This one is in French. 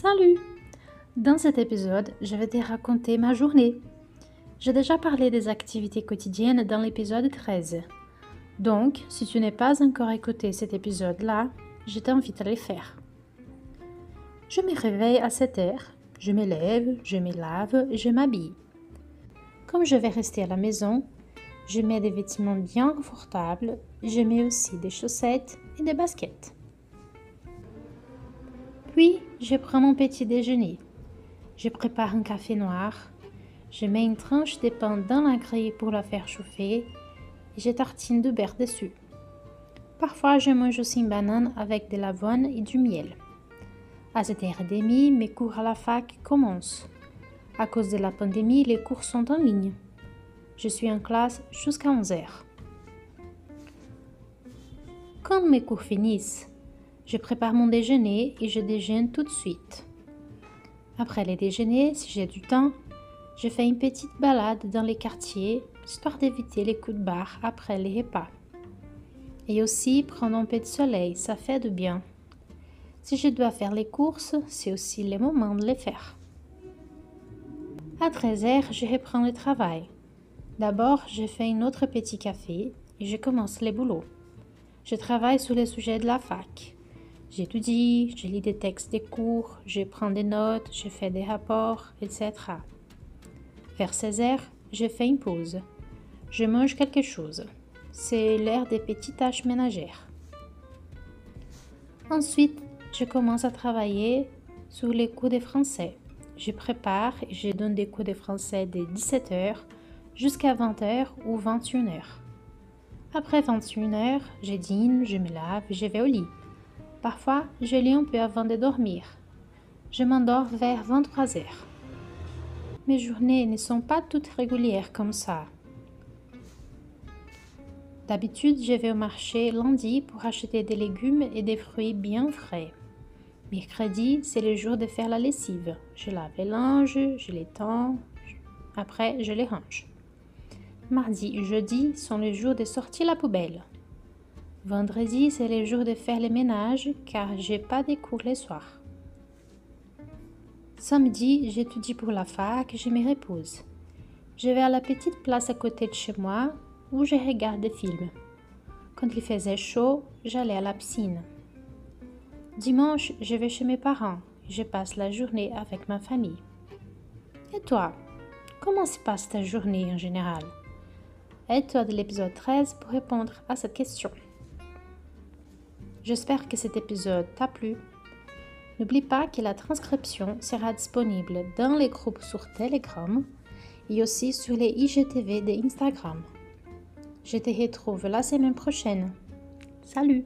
Salut Dans cet épisode, je vais te raconter ma journée. J'ai déjà parlé des activités quotidiennes dans l'épisode 13. Donc, si tu n'es pas encore écouté cet épisode-là, je t'invite à le faire. Je me réveille à 7 heures, je me lève, je me lave et je m'habille. Comme je vais rester à la maison, je mets des vêtements bien confortables, je mets aussi des chaussettes et des baskets. Puis, je prends mon petit déjeuner. Je prépare un café noir. Je mets une tranche de pain dans la grille pour la faire chauffer et je tartine de beurre dessus. Parfois, je mange aussi une banane avec de l'avoine et du miel. À 7h30, mes cours à la fac commencent. À cause de la pandémie, les cours sont en ligne. Je suis en classe jusqu'à 11h. Quand mes cours finissent, je prépare mon déjeuner et je déjeune tout de suite. Après les déjeuners, si j'ai du temps, je fais une petite balade dans les quartiers, histoire d'éviter les coups de barre après les repas. Et aussi prendre un peu de soleil, ça fait du bien. Si je dois faire les courses, c'est aussi le moment de les faire. À 13h, je reprends le travail. D'abord, je fais un autre petit café et je commence les boulots. Je travaille sur les sujets de la fac. J'étudie, je lis des textes des cours, je prends des notes, je fais des rapports, etc. Vers 16 heures, je fais une pause. Je mange quelque chose. C'est l'heure des petites tâches ménagères. Ensuite, je commence à travailler sur les cours de français. Je prépare et je donne des cours de français de 17h jusqu'à 20h ou 21h. Après 21h, je dîne, je me lave je vais au lit. Parfois, je lis un peu avant de dormir. Je m'endors vers 23 heures. Mes journées ne sont pas toutes régulières comme ça. D'habitude, je vais au marché lundi pour acheter des légumes et des fruits bien frais. Mercredi, c'est le jour de faire la lessive. Je lave les linges, je les tends, après je les range. Mardi et jeudi sont les jours de sortir la poubelle. Vendredi, c'est le jour de faire le ménage car j'ai pas de cours les soirs. Samedi, j'étudie pour la fac je me repose. Je vais à la petite place à côté de chez moi où je regarde des films. Quand il faisait chaud, j'allais à la piscine. Dimanche, je vais chez mes parents je passe la journée avec ma famille. Et toi, comment se passe ta journée en général? Aide-toi de l'épisode 13 pour répondre à cette question. J'espère que cet épisode t'a plu. N'oublie pas que la transcription sera disponible dans les groupes sur Telegram et aussi sur les IGTV de Instagram. Je te retrouve la semaine prochaine. Salut